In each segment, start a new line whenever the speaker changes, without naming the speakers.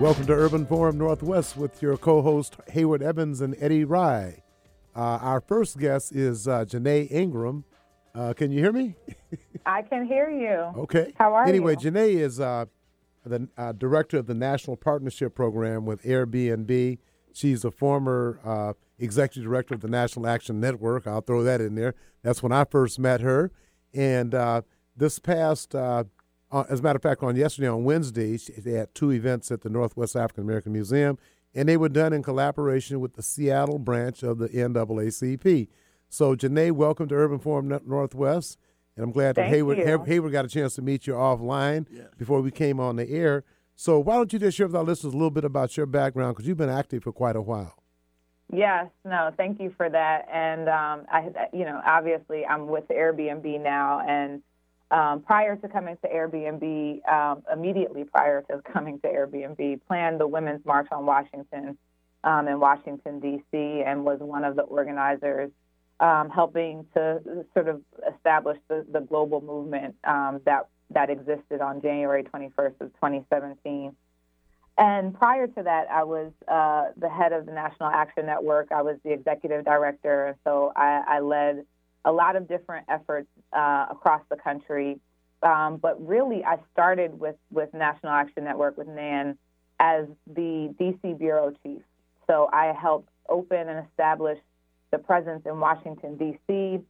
Welcome to Urban Forum Northwest with your co host Hayward Evans and Eddie Rye. Uh, our first guest is uh, Janae Ingram. Uh, can you hear me?
I can hear you.
Okay.
How are
anyway,
you?
Anyway, Janae is uh, the uh, director of the National Partnership Program with Airbnb. She's a former uh, executive director of the National Action Network. I'll throw that in there. That's when I first met her. And uh, this past uh, as a matter of fact, on yesterday, on Wednesday, they had two events at the Northwest African American Museum, and they were done in collaboration with the Seattle branch of the NAACP. So, Janae, welcome to Urban Forum Northwest, and I'm glad
Thank
that Hayward,
you.
Hayward got a chance to meet you offline
Yes.
before we came on the air. So, why don't you just share with our listeners a little bit about your background because you've been active for quite a while.
Yes, no, thank you for that. And um, I, you know, obviously, I'm with Airbnb now, and um, prior to coming to Airbnb, um, immediately prior to coming to Airbnb, planned the Women's March on Washington um, in Washington D.C. and was one of the organizers, um, helping to sort of establish the, the global movement um, that that existed on January 21st of 2017. And prior to that, I was uh, the head of the National Action Network. I was the executive director, so I, I led a lot of different efforts uh, across the country. Um, but really, I started with with National Action Network with NAN as the DC bureau chief. So I helped open and establish the presence in Washington D.C.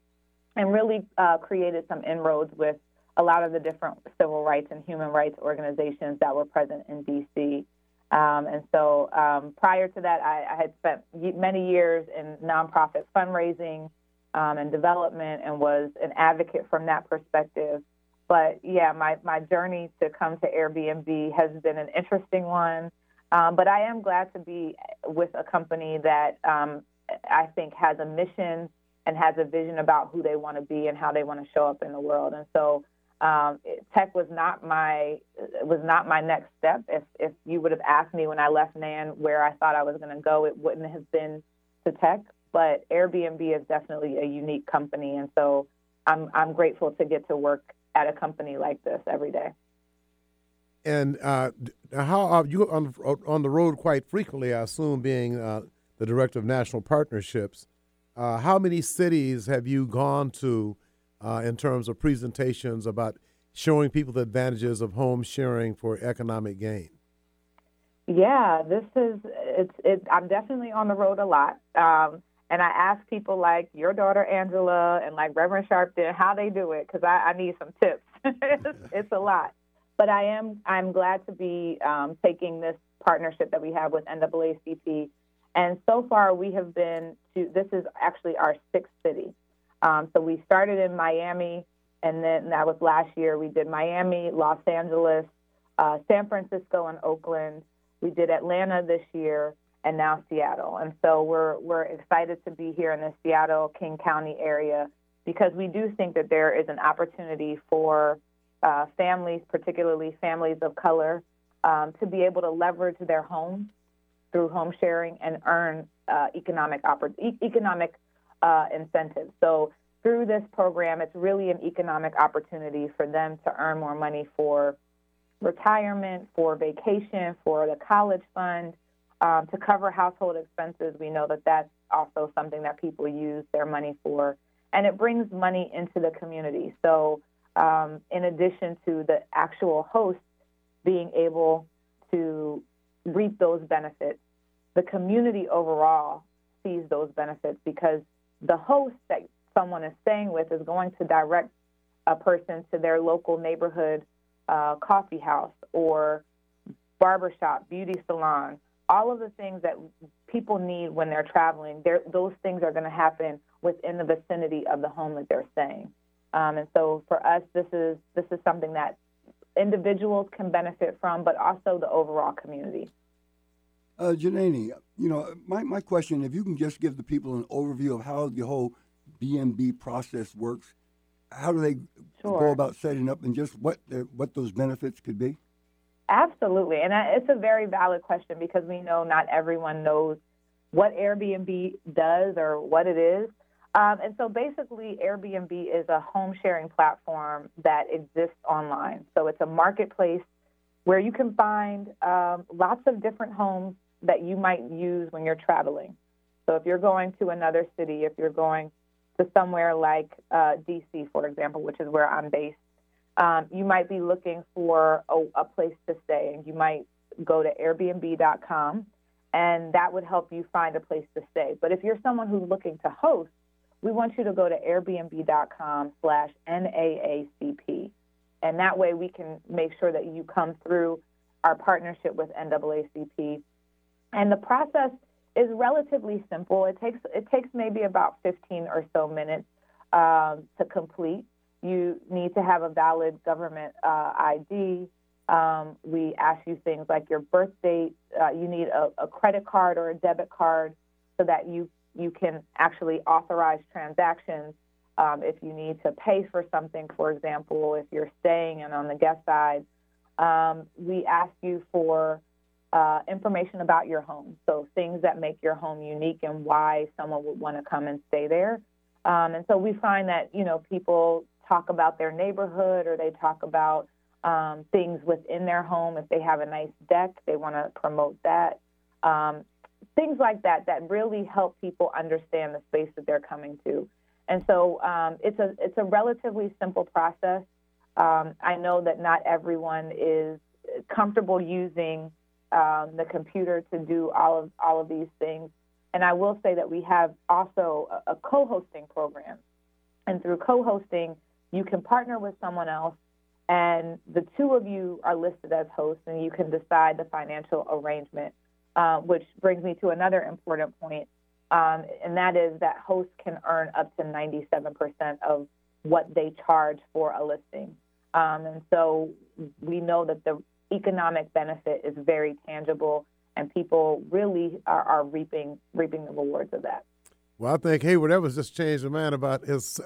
and really uh, created some inroads with a lot of the different civil rights and human rights organizations that were present in D.C. Um, and so um, prior to that, I, I had spent many years in nonprofit fundraising um, and development and was an advocate from that perspective. But yeah, my, my journey to come to Airbnb has been an interesting one. Um, but I am glad to be with a company that um, I think has a mission and has a vision about who they want to be and how they want to show up in the world. And so um, tech was not my was not my next step. If if you would have asked me when I left Nan where I thought I was going to go, it wouldn't have been to tech. But Airbnb is definitely a unique company, and so I'm I'm grateful to get to work at a company like this every day.
And uh, how are you on on the road quite frequently? I assume being uh, the director of national partnerships. Uh, how many cities have you gone to uh, in terms of presentations about showing people the advantages of home sharing for economic gain?
Yeah, this is it's it. I'm definitely on the road a lot, um, and I ask people like your daughter Angela and like Reverend Sharpton how they do it because I, I need some tips. it's, it's a lot, but I am I'm glad to be um, taking this partnership that we have with NAACP, and so far we have been to this is actually our sixth city. Um, so we started in Miami, and then that was last year. We did Miami, Los Angeles, uh, San Francisco, and Oakland. We did Atlanta this year, and now Seattle. And so we're we're excited to be here in the Seattle King County area because we do think that there is an opportunity for uh, families, particularly families of color, um, to be able to leverage their homes through home sharing and earn uh, economic oppor- economic uh, incentives. So through this program, it's really an economic opportunity for them to earn more money for retirement, for vacation, for the college fund, um, to cover household expenses. We know that that's also something that people use their money for, and it brings money into the community. So, um, in addition to the actual host being able to reap those benefits, the community overall sees those benefits because the host that someone is staying with is going to direct a person to their local neighborhood uh, coffee house or barbershop, beauty salon, all of the things that people need when they're traveling, those things are going to happen within the vicinity of the home that they're staying. Um, and so for us, this is this is something that individuals can benefit from, but also the overall community.
Uh, Janani, you know, my, my question, if you can just give the people an overview of how the whole BMB process works, how do they
Sure.
go about setting up and just what the, what those benefits could be?
Absolutely. And it's a very valid question because we know not everyone knows what Airbnb does or what it is. Um, and so basically, Airbnb is a home sharing platform that exists online. So it's a marketplace where you can find um, lots of different homes that you might use when you're traveling. So if you're going to another city, if you're going to somewhere like uh, DC, for example, which is where I'm based, um, you might be looking for a, a place to stay, and you might go to Airbnb.com, and that would help you find a place to stay. But if you're someone who's looking to host, we want you to go to airbnb.com slash NAACP. And that way we can make sure that you come through our partnership with NAACP. And the process is relatively simple. It takes it takes maybe about 15 or so minutes um, to complete. You need to have a valid government uh, ID. Um, we ask you things like your birth date. Uh, you need a, a, credit card or a debit card so that you you can actually authorize transactions. Um, if you need to pay for something, for example, if you're staying and on the guest side, um, we ask you for uh, information about your home. So things that make your home unique and why someone would want to come and stay there. Um, and so we find that you know people talk about their neighborhood or they talk about um, things within their home. If they have a nice deck, they want to promote that. Um, things like that that really help people understand the space that they're coming to. And so um, it's a it's a relatively simple process. Um, I know that not everyone is comfortable using um, the computer to do all of all of these things. And I will say that we have also a, a co-hosting program, and through co-hosting, you can partner with someone else, and the two of you are listed as hosts, and you can decide the financial arrangement. Uh, which brings me to another important point, um, and that is that hosts can earn up to 97% of what they charge for a listing. Um, and so we know that the economic benefit is very tangible, and people really are, are reaping reaping the rewards of that.
Well, I think Hayward Evans just changed his mind about his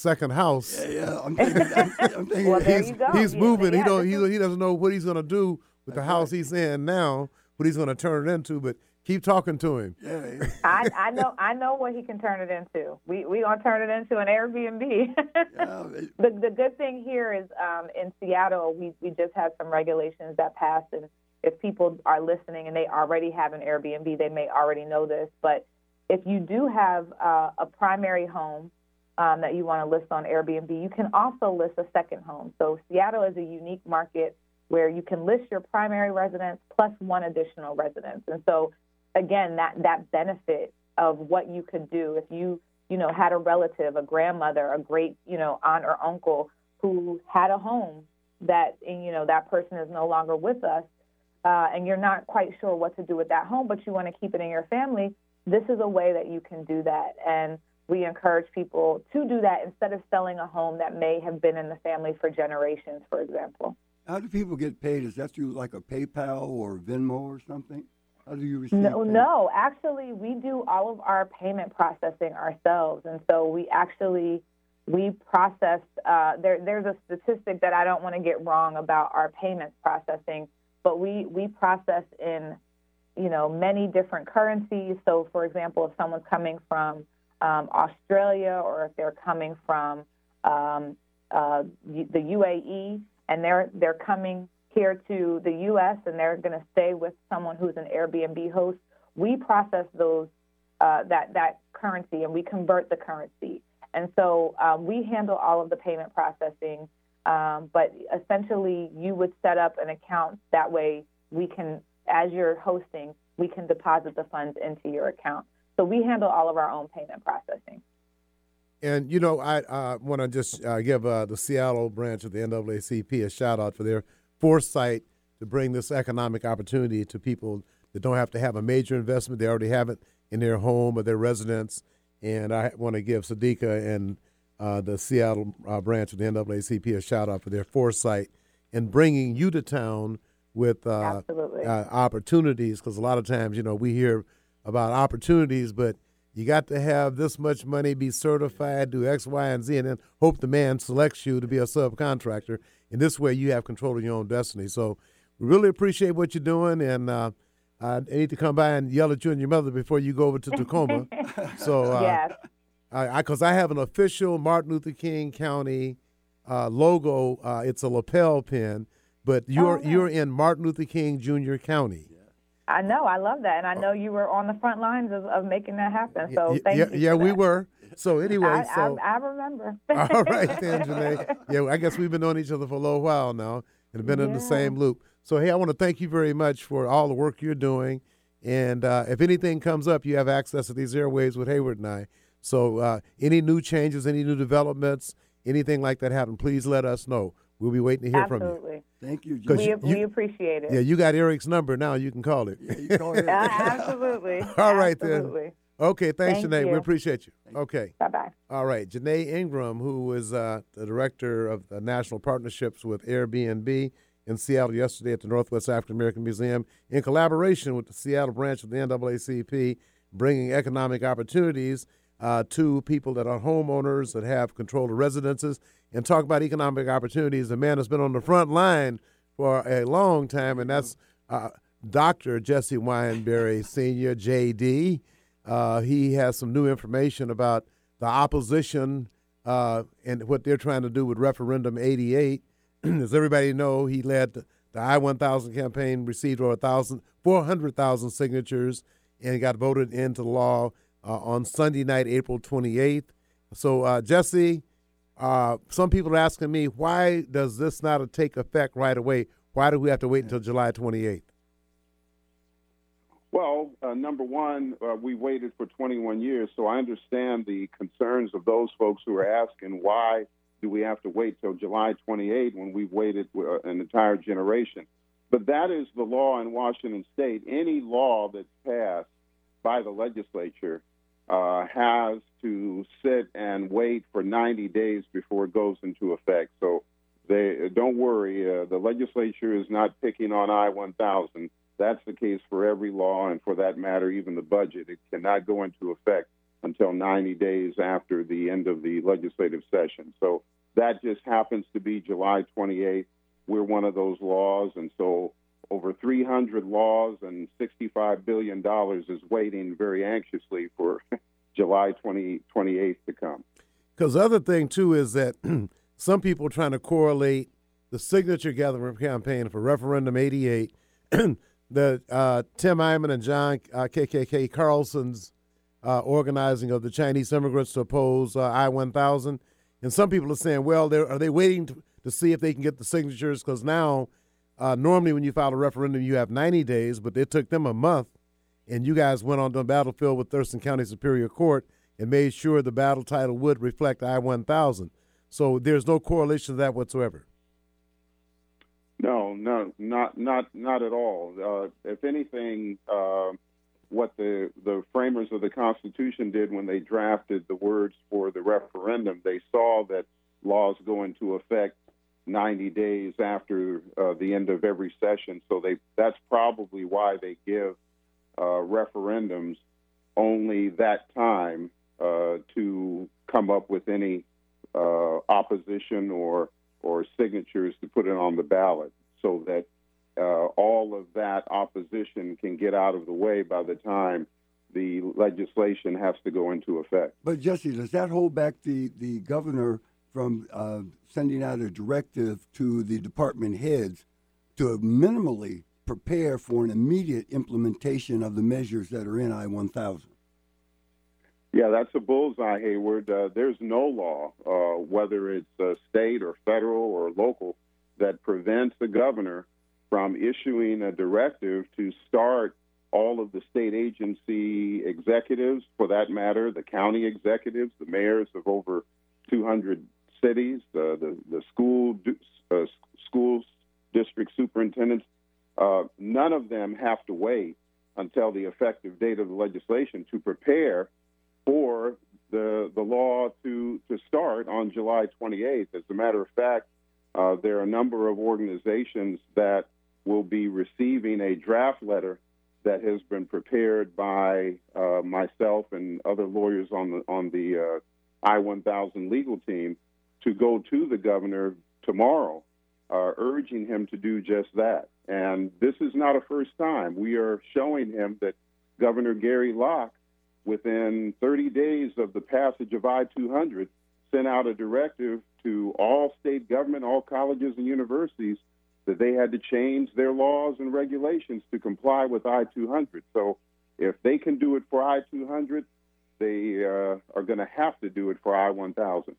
second house.
Yeah, yeah. I'm thinking, I'm, I'm thinking
well,
he's, he's
Yeah,
moving.
yeah,
he don't. He, he doesn't know what he's going to do with the house he's in now. What he's going to turn it into. But keep talking to him.
yeah, yeah.
I, I know I know what he can turn it into. We we gonna turn it into an Airbnb.
Yeah, it-
the the good thing here is um, in Seattle we we just had some regulations that passed, and if people are listening and they already have an Airbnb, they may already know this. But if you do have uh, a primary home um, that you want to list on Airbnb, you can also list a second home. So Seattle is a unique market where you can list your primary residence plus one additional residence, and so again that that benefit of what you could do if you you know had a relative a grandmother a great you know aunt or uncle who had a home that and, you know that person is no longer with us uh, and you're not quite sure what to do with that home but you want to keep it in your family this is a way that you can do that. And we encourage people to do that instead of selling a home that may have been in the family for generations for example
How do people get paid? Is that through like a PayPal or Venmo or something? How do you receive?
No, no. Actually, we do all of our payment processing ourselves, and so we actually we process. Uh, there, there's a statistic that I don't want to get wrong about our payments processing, but we we process in you know many different currencies. So, for example, if someone's coming from um, Australia or if they're coming from um, uh, the UAE and they're they're coming here to the U.S. and they're going to stay with someone who's an Airbnb host, we process those uh, that that currency and we convert the currency. And so um, we handle all of the payment processing. Um, but essentially, you would set up an account that way we can, as you're hosting, we can deposit the funds into your account. So we handle all of our own payment processing.
And you know, I uh, want to just uh, give uh, the Seattle branch of the NAACP a shout out for their foresight to bring this economic opportunity to people that don't have to have a major investment; they already have it in their home or their residence. And I want to give Sadiqa and uh, the Seattle uh, branch of the NAACP a shout out for their foresight in bringing you to town with uh, uh, opportunities. Because a lot of times, you know, we hear about opportunities, but you got to have this much money, be certified, do X, Y, and Z, and then hope the man selects you to be a subcontractor. In this way, you have control of your own destiny. So we really appreciate what you're doing, and uh, I need to come by and yell at you and your mother before you go over to Tacoma. so, uh,
yes.
I because I, have an official Martin Luther King County uh, logo. Uh, it's a lapel pin. but you're
Oh, nice.
you're in Martin Luther King Jr. County.
I know, I love that, and I know you were on the front lines of, of making that happen. So thank
yeah,
you.
yeah, we
that.
were. So anyway,
I,
so
I, I remember.
all right then, Janae. Yeah, I guess we've been knowing each other for a little while now and been in the same loop. So hey, I want to thank you very much for all the work you're doing. And uh, if anything comes up, you have access to these airways with Hayward and I. So uh, any new changes, any new developments, anything like that happen, please let us know. We'll be waiting to hear from you.
Absolutely.
Thank you,
'Cause
We,
you-
we appreciate it.
Yeah, you got Eric's number now. You can call it.
Yeah, you go ahead.
Uh, absolutely.
All right, then.
Absolutely.
Okay, thanks,
Thank
Janae. We appreciate you. Okay.
Bye bye.
All right, Janae Ingram, who is uh, the director of the national partnerships with Airbnb in Seattle yesterday at the Northwest African American Museum, in collaboration with the Seattle branch of the NAACP, bringing economic opportunities uh, to people that are homeowners that have control of residences. And talk about economic opportunities. The man has been on the front line for a long time, and that's uh, Dr. Jesse Wineberry, Senior, JD. Uh, he has some new information about the opposition uh, and what they're trying to do with Referendum 88. As everybody know, he led the, the I-1000 campaign, received over 1,000 400,000 signatures, and got voted into law uh, on Sunday night, April 28th. So, uh, Jesse, uh, some people are asking me, why does this not take effect right away? Why do we have to wait until July 28th?
Well, uh, number one, uh, we waited for 21 years, so I understand the concerns of those folks who are asking why do we have to wait till July 28 when we've waited uh, an entire generation. But that is the law in Washington State. Any law that's passed by the legislature uh, has to sit and wait for 90 days before it goes into effect. So they don't worry. Uh, the legislature is not picking on I-1000. That's the case for every law, and for that matter, even the budget. It cannot go into effect until 90 days after the end of the legislative session. So that just happens to be July 28th. We're one of those laws, and so over 300 laws and $65 billion is waiting very anxiously for July 20, 28th to come.
Because the other thing too is that some people are trying to correlate the signature gathering campaign for referendum 88, the uh, Tim Eyman and John uh, KKK Carlson's uh, organizing of the Chinese immigrants to oppose uh, I-1000, and some people are saying, well, are they waiting to, to see if they can get the signatures? Because now, uh, normally when you file a referendum, you have 90 days, but it took them a month, and you guys went on the battlefield with Thurston County Superior Court and made sure the ballot title would reflect I 1000. So there's no correlation to that whatsoever.
No, no, not not not at all. Uh, if anything, uh, what the the framers of the Constitution did when they drafted the words for the referendum, they saw that laws go into effect 90 days after uh, the end of every session. So they that's probably why they give uh, referendums only that time uh, to come up with any uh, opposition or or signatures to put it on the ballot so that uh, all of that opposition can get out of the way by the time the legislation has to go into effect.
But Jesse, does that hold back the, the governor from uh, sending out a directive to the department heads to minimally prepare for an immediate implementation of the measures that are in I 1000?
Yeah, that's a bullseye, Hayward. Uh, there's no law, uh, whether it's uh, state or federal or local, that prevents the governor from issuing a directive to start all of the state agency executives, for that matter, the county executives, the mayors of over 200 cities, uh, the the school uh, district superintendents. Uh, none of them have to wait until the effective date of the legislation to prepare for the the law to to start on July 28th. As a matter of fact, uh, there are a number of organizations that will be receiving a draft letter that has been prepared by uh, myself and other lawyers on the on the uh, I-1000 legal team to go to the governor tomorrow, uh, urging him to do just that. And this is not a first time. We are showing him that Governor Gary Locke, within 30 days of the passage of I-200, sent out a directive to all state government, all colleges and universities that they had to change their laws and regulations to comply with I 200. So if they can do it for I 200, they uh, are going to have to do it for I 1000.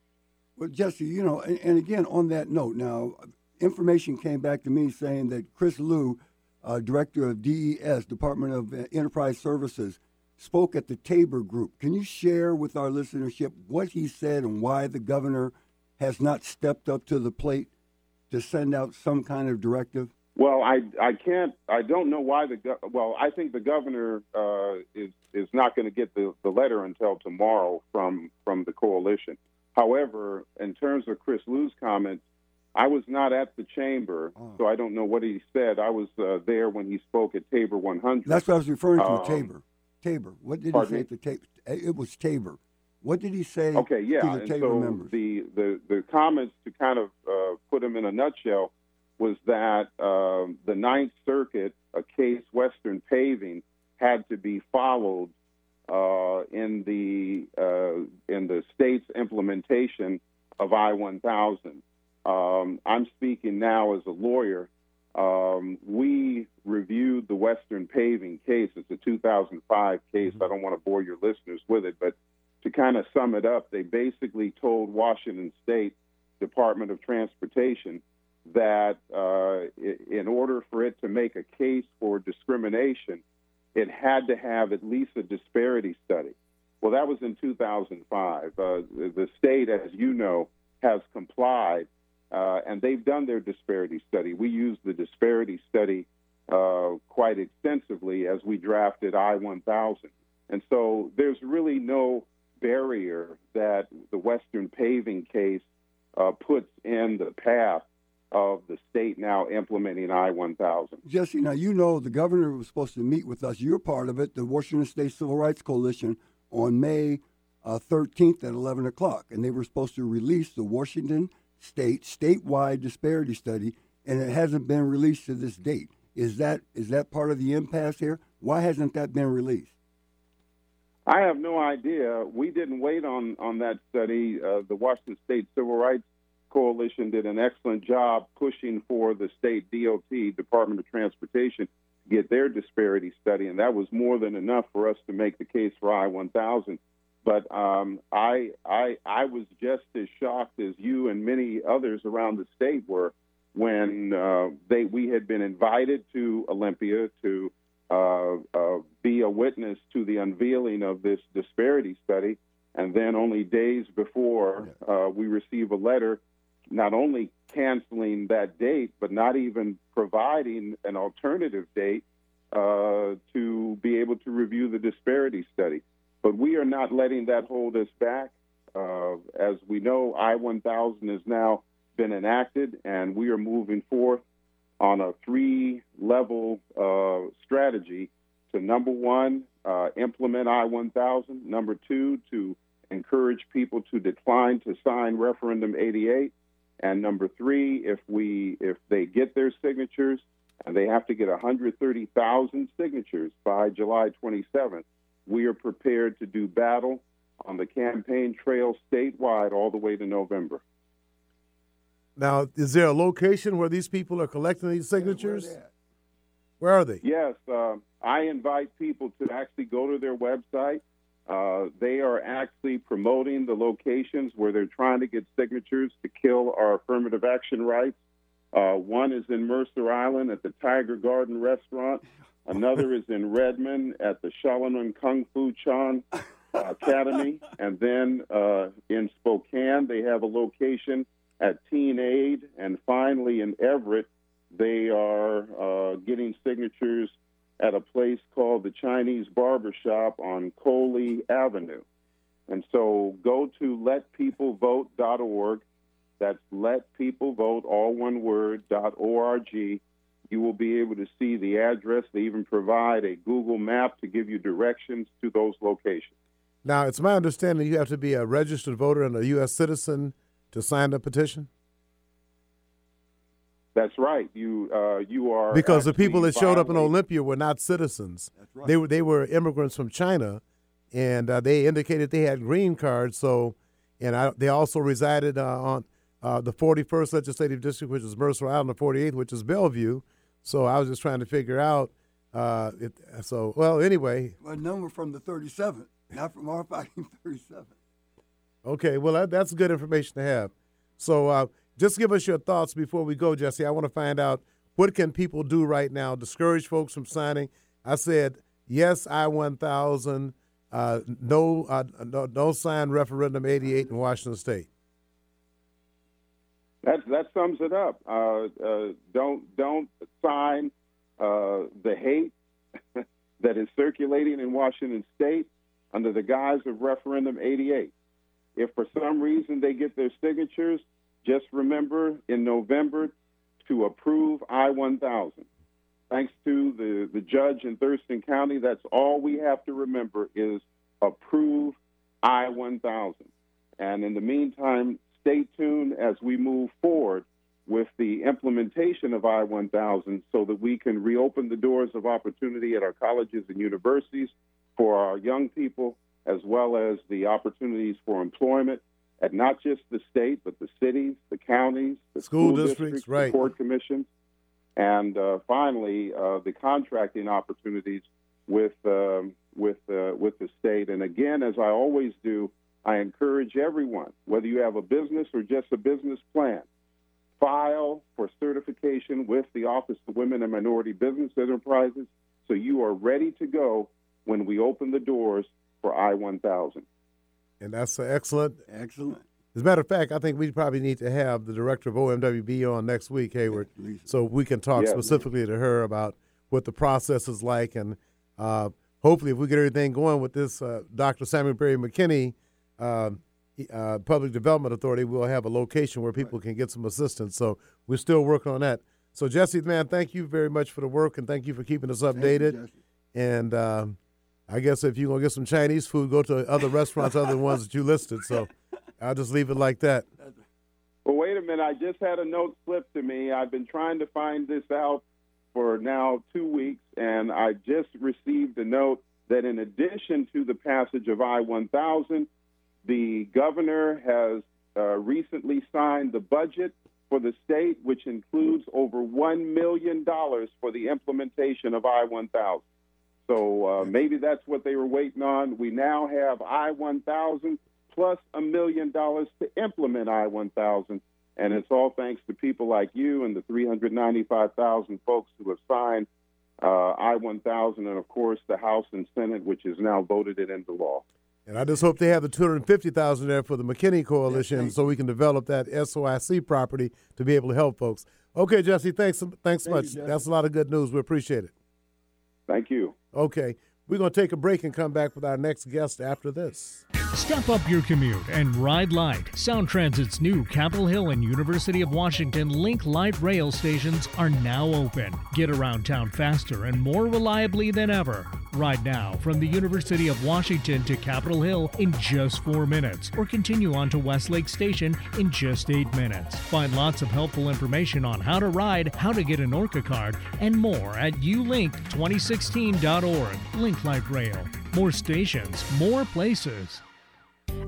Well, Jesse, you know, and, and, again, on that note, now, information came back to me saying that Chris Liu, uh, director of DES, Department of uh, Enterprise Services, spoke at the Tabor Group. Can you share with our listenership what he said and why the governor has not stepped up to the plate to send out some kind of directive?
Well, I I can't. I don't know why the governor. well. I think the governor uh, is is not going to get the, the letter until tomorrow from from the coalition. However, in terms of Chris Liu's comments, I was not at the chamber, oh. so I don't know what he said. I was uh, there when he spoke at Tabor 100.
That's what I was referring to. Um, Tabor. Tabor. What did he say me? at the Tabor? It was Tabor. What did he say?
Okay, yeah.
To the Tabor
so
members?
the the the comments to kind of uh, put him in a nutshell was that um, the Ninth Circuit, a case Western Paving, had to be followed uh, in the uh, in the state's implementation of I 1000. Um, I'm speaking now as a lawyer. Um, we reviewed the Western Paving case. It's a 2005 case. Mm-hmm. I don't want to bore your listeners with it, but to kind of sum it up, they basically told Washington State Department of Transportation that uh, in order for it to make a case for discrimination, it had to have at least a disparity study. Well, that was in 2005. Uh, the state, as you know, has complied, uh, and they've done their disparity study. We used the disparity study uh, quite extensively as we drafted I 1000. And so there's really no barrier that the Western paving case uh, puts in the path of the state now implementing I 1000.
Jesse, now you know the governor was supposed to meet with us. You're part of it, the Washington State Civil Rights Coalition, on May uh, 13th at 11 o'clock. And they were supposed to release the Washington State statewide disparity study, and it hasn't been released to this date. Is that is that part of the impasse here? Why hasn't that been released?
I have no idea. We didn't wait on on that study. Uh, the Washington State Civil Rights Coalition did an excellent job pushing for the state DOT, Department of Transportation, to get their disparity study, and that was more than enough for us to make the case for I-1000. But um, I, I, I was just as shocked as you and many others around the state were when uh, they we had been invited to Olympia to uh, uh, be a witness to the unveiling of this disparity study, and then only days before uh, we receive a letter not only canceling that date, but not even providing an alternative date uh, to be able to review the disparity study. But we are not letting that hold us back. Uh, as we know, I 1000 has now been enacted, and we are moving forth on a three level uh, strategy to number one, uh, implement I 1000, number two, to encourage people to decline to sign Referendum 88, and number three, if we if they get their signatures and they have to get 130,000 signatures by July 27th, we are prepared to do battle on the campaign trail statewide all the way to November.
Now, is there a location where these people are collecting these signatures?
Yeah,
where, are they?
Yes, uh, I invite people to actually go to their website uh, they are actually promoting the locations where they're trying to get signatures to kill our affirmative action rights. Uh, one is in Mercer Island at the Tiger Garden restaurant. Another is in Redmond at the Shaolin Kung Fu Chan Academy. And then uh, in Spokane, they have a location at Teen Aid. And finally, in Everett, they are uh, getting signatures at a place called the Chinese Barber Shop on Colby Avenue. And so go to letpeoplevote.org. That's letpeoplevote, all one word, .org. You will be able to see the address. They even provide a Google map to give you directions to those locations.
Now, it's my understanding you have to be a registered voter and a U.S. citizen to sign the petition?
That's right. You uh, you are
because the people that showed up in Olympia were not citizens. That's right. They were they were immigrants from China, and uh, they indicated they had green cards. So, and I, they also resided uh, on uh, the 41st legislative district, which is Mercer Island, the 48th, which is Bellevue. So I was just trying to figure out. Uh, it, so well, anyway.
A number from the 37th, not from our fighting 37.
Okay, well that, that's good information to have. So uh, just give us your thoughts before we go, Jesse. I want to find out what can people do right now discourage folks from signing. I said yes, I 1000. Uh, no, uh, no, no sign referendum 88 in Washington State.
That that sums it up. Uh, uh, don't don't sign uh, the hate that is circulating in Washington State under the guise of referendum 88. If for some reason they get their signatures, just remember in November to approve I 1000. Thanks to the, the judge in Thurston County, that's all we have to remember is approve I 1000. And in the meantime, stay tuned as we move forward with the implementation of I 1000 so that we can reopen the doors of opportunity at our colleges and universities for our young people, as well as the opportunities for employment at not just the state, but the cities, the counties, the
school,
school
districts,
districts,
right.
the court commissions, and uh, finally uh, the contracting opportunities with um, with uh, with the state. And again, as I always do, I encourage everyone, whether you have a business or just a business plan, file for certification with the Office of Women and Minority Business Enterprises so you are ready to go when we open the doors for I 1000.
And that's uh, excellent.
Excellent.
As a matter of fact, I think we probably need to have the director of OMWB on next week, Hayward, so we can talk
Yeah.
specifically to her about what the process is like. And uh, hopefully, if we get everything going with this uh, Dr. Samuel Berry McKinney uh, uh, Public Development Authority, we'll have a location where people can get some assistance. So we're still working on that. So, Jesse, man, thank you very much for the work and thank you for keeping us
Thank you,
updated. And um, I guess if you're going to get some Chinese food, go to other restaurants other than ones that you listed. So I'll just leave it like that.
Well, wait a minute. I just had a note slipped to me. I've been trying to find this out for now two weeks, and I just received a note that in addition to the passage of I 1000, the governor has uh, recently signed the budget for the state, which includes over $1 million for the implementation of I 1000. So uh, maybe that's what they were waiting on. We now have I 1000 plus a million dollars to implement I 1000. And it's all thanks to people like you and the 395,000 folks who have signed uh, I 1000, and of course the House and Senate, which has now voted it into law.
And I just hope they have the 250000 there for the McKinney Coalition
thank
so we can develop that SOIC property to be able to help folks. Okay, Jesse, thanks, thanks
Thank
much.
Jesse.
That's a lot of good news. We appreciate it.
Thank you.
Okay, we're going to take a break and come back with our next guest after this.
Step up your commute and ride light. Sound Transit's new Capitol Hill and University of Washington Link Light rail stations are now open. Get around town faster and more reliably than ever. Ride now from the University of Washington to Capitol Hill in just four minutes, or continue on to Westlake Station in just eight minutes. Find lots of helpful information on how to ride, how to get an ORCA card, and more at ulink2016.org. Link Light Rail. More stations, more places.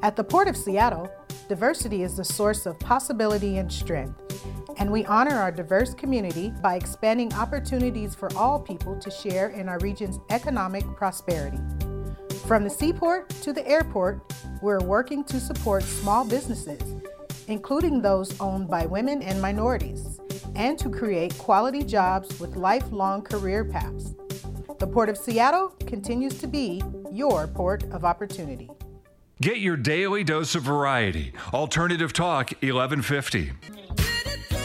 At the Port of Seattle, diversity is the source of possibility and strength, and we honor our diverse community by expanding opportunities for all people to share in our region's economic prosperity. From the seaport to the airport, we're working to support small businesses, including those owned by women and minorities, and to create quality jobs with lifelong career paths. The Port of Seattle continues to be your port of opportunity.
Get your daily dose of variety. Alternative Talk 1150.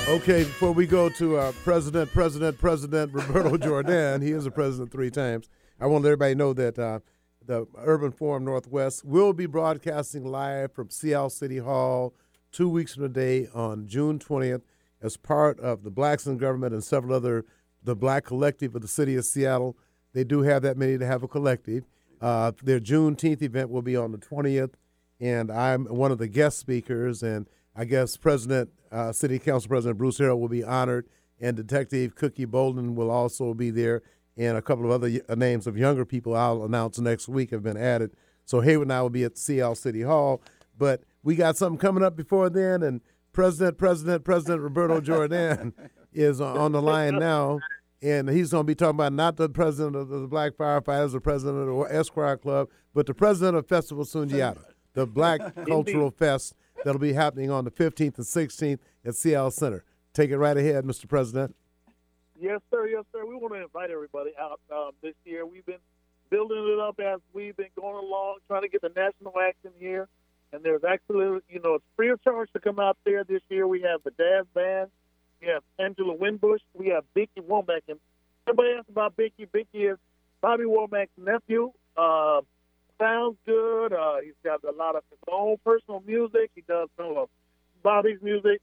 Okay, before we go to uh, President, President, President Roberto Jordan, he is a president three times. I want to let everybody know that uh, the Urban Forum Northwest will be broadcasting live from Seattle City Hall two weeks from today on June 20th as part of the Blacks in Government and several other, the Black Collective of the City of Seattle. They do have that many to have a collective. Uh, their Juneteenth event will be on the 20th, and I'm one of the guest speakers. And I guess President, uh, City Council President Bruce Harrell will be honored, and Detective Cookie Bouldin will also be there, and a couple of other y- uh, names of younger people I'll announce next week have been added. So Hayward and I will be at CL City Hall, but we got something coming up before then, and President, President, President Roberto Jordan is on the line now, and he's going to be talking about not the president of the Black Firefighters, the president of the Esquire Club, but the president of Festival Sundiata, the Black Cultural Fest that'll be happening on the 15th and 16th at Seattle Center. Take it right ahead, Mr. President.
Yes, sir. Yes, sir. We want to invite everybody out um, this year. We've been building it up as we've been going along, trying to get the national action here. And there's actually, you know, it's free of charge to come out there this year. We have the Daz Band, we have Angela Winbush, we have Binky Womack. And everybody asks about Binky. Binky is Bobby Womack's nephew. Uh, sounds good. Uh, he's got a lot of his own personal music. He does some of Bobby's music.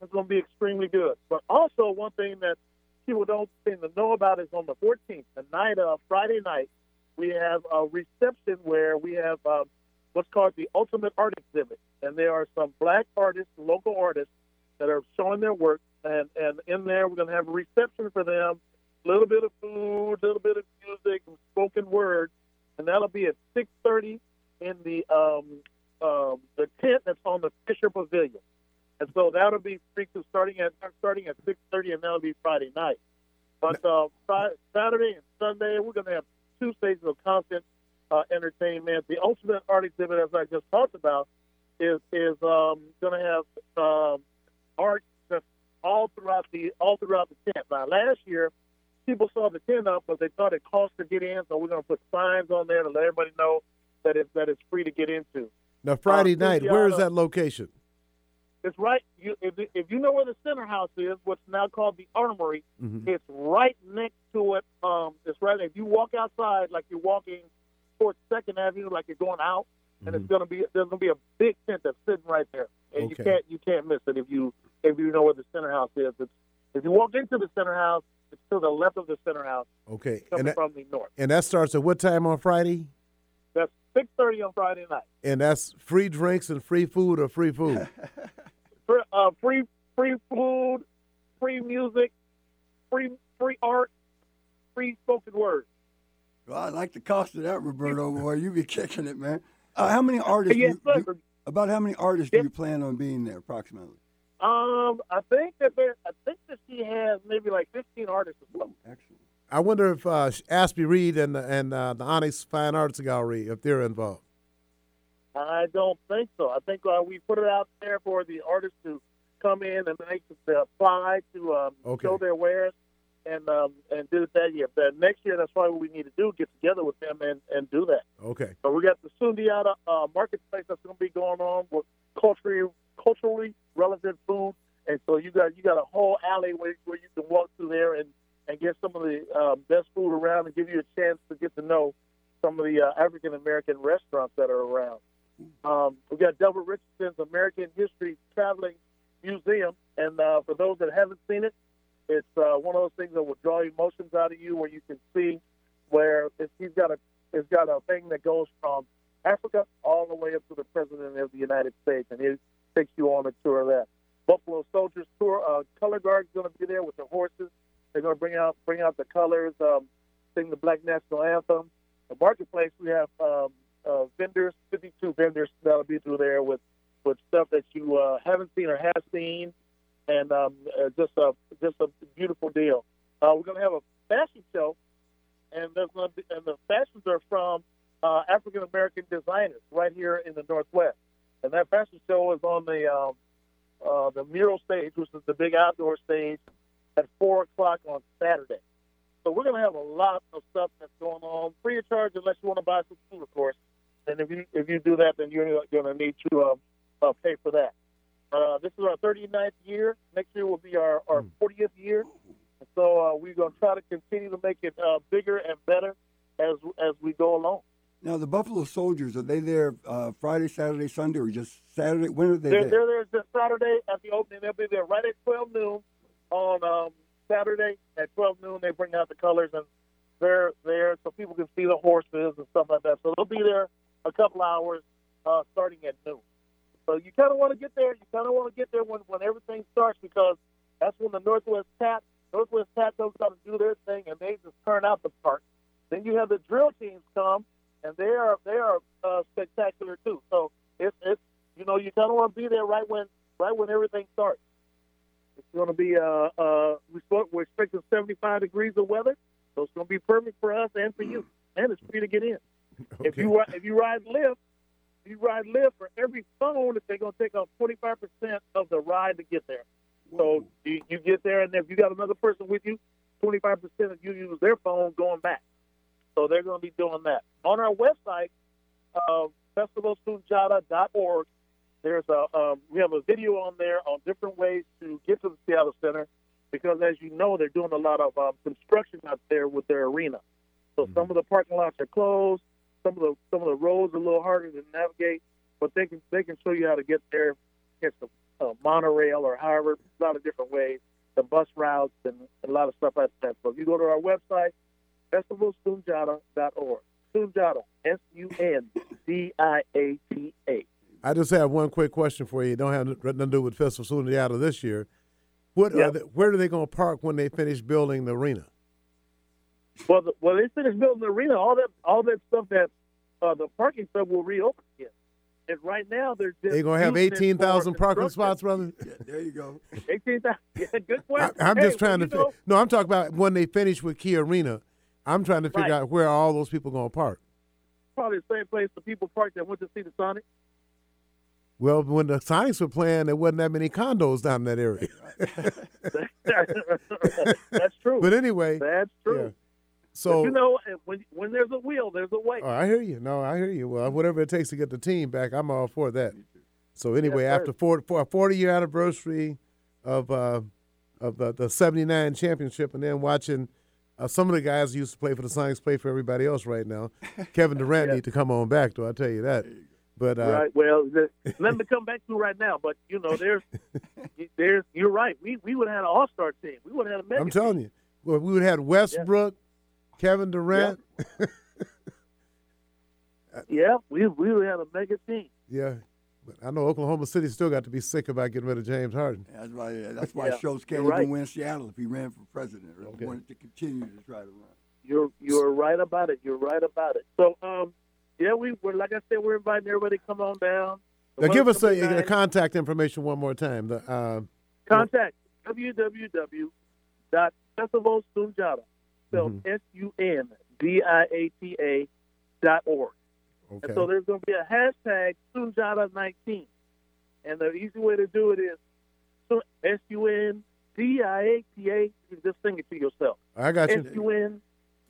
It's going to be extremely good. But also, one thing that people don't seem to know about is on the 14th, the night of Friday night, we have a reception where we have um, what's called the Ultimate Art Exhibit, and there are some black artists, local artists, that are showing their work, and and in there we're going to have a reception for them, a little bit of food, a little bit of music, spoken word, and that'll be at 6:30 in the um, um, the tent that's on the Fisher Pavilion, and so that'll be free to starting at starting at 6:30, and that'll be Friday night. But uh, Friday, Saturday and Sunday we're going to have two stages of constant uh, entertainment. The ultimate art exhibit, as I just talked about, is is um, going to have um, art all throughout the all throughout the tent. Now, last year, people saw the tent up, but they thought it cost to get in, so we're going to put signs on there to let everybody know that it that it's free to get into.
Now, Friday uh, night, where is that location?
It's right. You, if, if you know where the center house is, what's now called the Armory, mm-hmm. it's right next to it. Um, it's right. If you walk outside, like you're walking towards Second Avenue, like you're going out, mm-hmm. and it's mm-hmm. gonna be there's gonna be a big tent that's sitting right there, and okay. you can't you can't miss it if you if you know where the center house is. It's, if you walk into the center house, it's to the left of the center house.
Okay,
coming
that,
from the north.
And that starts at what time on Friday?
That's six thirty on Friday night.
And that's free drinks and free food or free food.
free, uh, free free food, free music, free free art, free spoken word.
Well, I like the cost of that, Roberto. Boy, you be kicking it, man. Uh, how many artists?
Yes,
do you, do, about how many artists yes. do you plan on being there, approximately?
Um, I think that there, I think that she has maybe like fifteen artists as well.
Excellent.
I wonder if uh, Ashby Reed and and uh, the Onyx Fine Arts Gallery, if they're involved.
I don't think so. I think uh, we put it out there for the artists to come in and they can apply to um,
okay.
show their wares and um, and do it that year. But next year, that's probably what we need to do: get together with them and, and do that.
Okay.
So we got the Sundiata uh, marketplace that's going to be going on with culturally culturally relevant food, and so you got you got a whole alley where, you can walk through there and and get some of the uh, best food around and give you a chance to get to know some of the uh, African American restaurants that are around. Um, we got Delbert Richardson's American History Traveling Museum, and uh, for those that haven't seen it, it's uh, one of those things that will draw emotions out of you, where you can see where he's got a he's got a thing that goes from Africa all the way up to the president of the United States, and he takes you on a tour of that. Buffalo Soldiers tour. Uh, Color Guard's going to be there with the horses. They're going to bring out bring out the colors, um, sing the Black National Anthem. The marketplace we have um, uh, vendors, 52 vendors that'll be through there with with stuff that you uh, haven't seen or have seen, and um, uh, just a just a beautiful deal. Uh, we're going to have a fashion show, and there's going to be, and the fashions are from uh, African American designers right here in the Northwest, and that fashion show is on the um, uh, the mural stage, which is the big outdoor stage, at four o'clock on Saturday. So we're going to have a lot of stuff that's going on free of charge, unless you want to buy some food, of course. And if you if you do that, then you're going to need to uh, uh, pay for that. Uh, this is our 39th year. Next year will be our, our 40th hmm. year. And so uh, we're going to try to continue to make it uh, bigger and better as as we go along.
Now, the Buffalo Soldiers, are they there uh, Friday, Saturday, Sunday, or just Saturday? When are they
they're,
there?
They're there just Saturday at the opening. They'll be there right at 12 noon on um, Saturday. At 12 noon, they bring out the colors, and they're there so people can see the horses and stuff like that. So they'll be there a couple hours uh, starting at noon. So you kind of want to get there. You kind of want to get there when, when everything starts because that's when the Northwest Tat, Northwest Tat goes out to do their thing and they just turn out the park. Then you have the drill teams come and they are they are uh, spectacular too. So it's it's you know you kind of want to be there right when right when everything starts. It's going to be uh uh we spoke, we're expecting 75 degrees of weather, so it's going to be perfect for us and for you, and it's free to get in. If you if you ride Lyft, you ride Lyft for every phone, that they're going to take off 25 percent of the ride to get there. So you, you get there, and if you got another person with you, 25 percent of you use their phone going back. So they're going to be doing that on our website, uh, festivalsundiata.org. There's a um, we have a video on there on different ways to get to the Seattle Center because, as you know, they're doing a lot of um, construction out there with their arena. So some of the parking lots are closed. Some of the some of the roads are a little harder to navigate, but they can they can show you how to get there. Get the uh, monorail or however a lot of different ways, the bus routes and a lot of stuff like that. So if you go to our website, festivalsundiata.org. Sundiata, S U N D I A T A.
I just have one quick question for you. It don't have nothing to do with Festival Sundiata this year. What?
Yeah.
Are they, where are they going to park when they finish building the arena?
Well, the, well, they finished building the arena. All that, all that stuff that uh, the parking stuff will reopen again. And right now, they're just
They're going to have eighteen thousand parking spots, brother.
Yeah, there you go.
Eighteen thousand. Yeah, good
I,
question.
I'm
Hey,
just trying to. Fi-
know,
no, I'm talking about when they finish with Key Arena. I'm trying to figure
Right.
out where all those people going to park.
probably the same place the people parked that went to see the Sonic.
Well, when the Sonics were playing, there wasn't that many condos down in that area.
That's true.
But anyway,
That's true.
yeah.
But
So
you know, when when there's a will, there's a way.
Oh, I hear you. No, I hear you. Well, whatever it takes to get the team back, I'm all for that. So anyway,
Yes,
after 40, for a 40 year anniversary of uh, of uh, the 79 championship, and then watching uh, some of the guys who used to play for the Sonics play for everybody else right now. Kevin Durant
Yeah.
need to come on back, though. I tell you that. But uh,
right. Well, the, nothing to come back to right now. But you know, there's there's you're right. We we would have had an all star team. We would have had a mega
I'm telling you, well, we would have had Westbrook, Kevin Durant.
Yeah, we we would have had a mega team.
Yeah. But I know Oklahoma City still got to be sick about getting rid of James Harden.
That's why. That's why
Yeah,
Schultz can't
you're
even
right.
win Seattle if he ran for president or
Okay.
wanted to continue to try to run.
You're you're right about it. You're right about it. So um, yeah, we were like I said, we're inviting everybody to come on down. The
Now, give us
weather's
a,
gonna
the contact information one more time. The, uh,
Contact www.festivalsundiata, spelled
Mhm.
S U N D I A T A dot org.
Okay.
And so there's going to be a hashtag Sundiata19. And the easy way to do it is S U N D I A T A. You can just sing it to yourself.
I got
S
you.
U N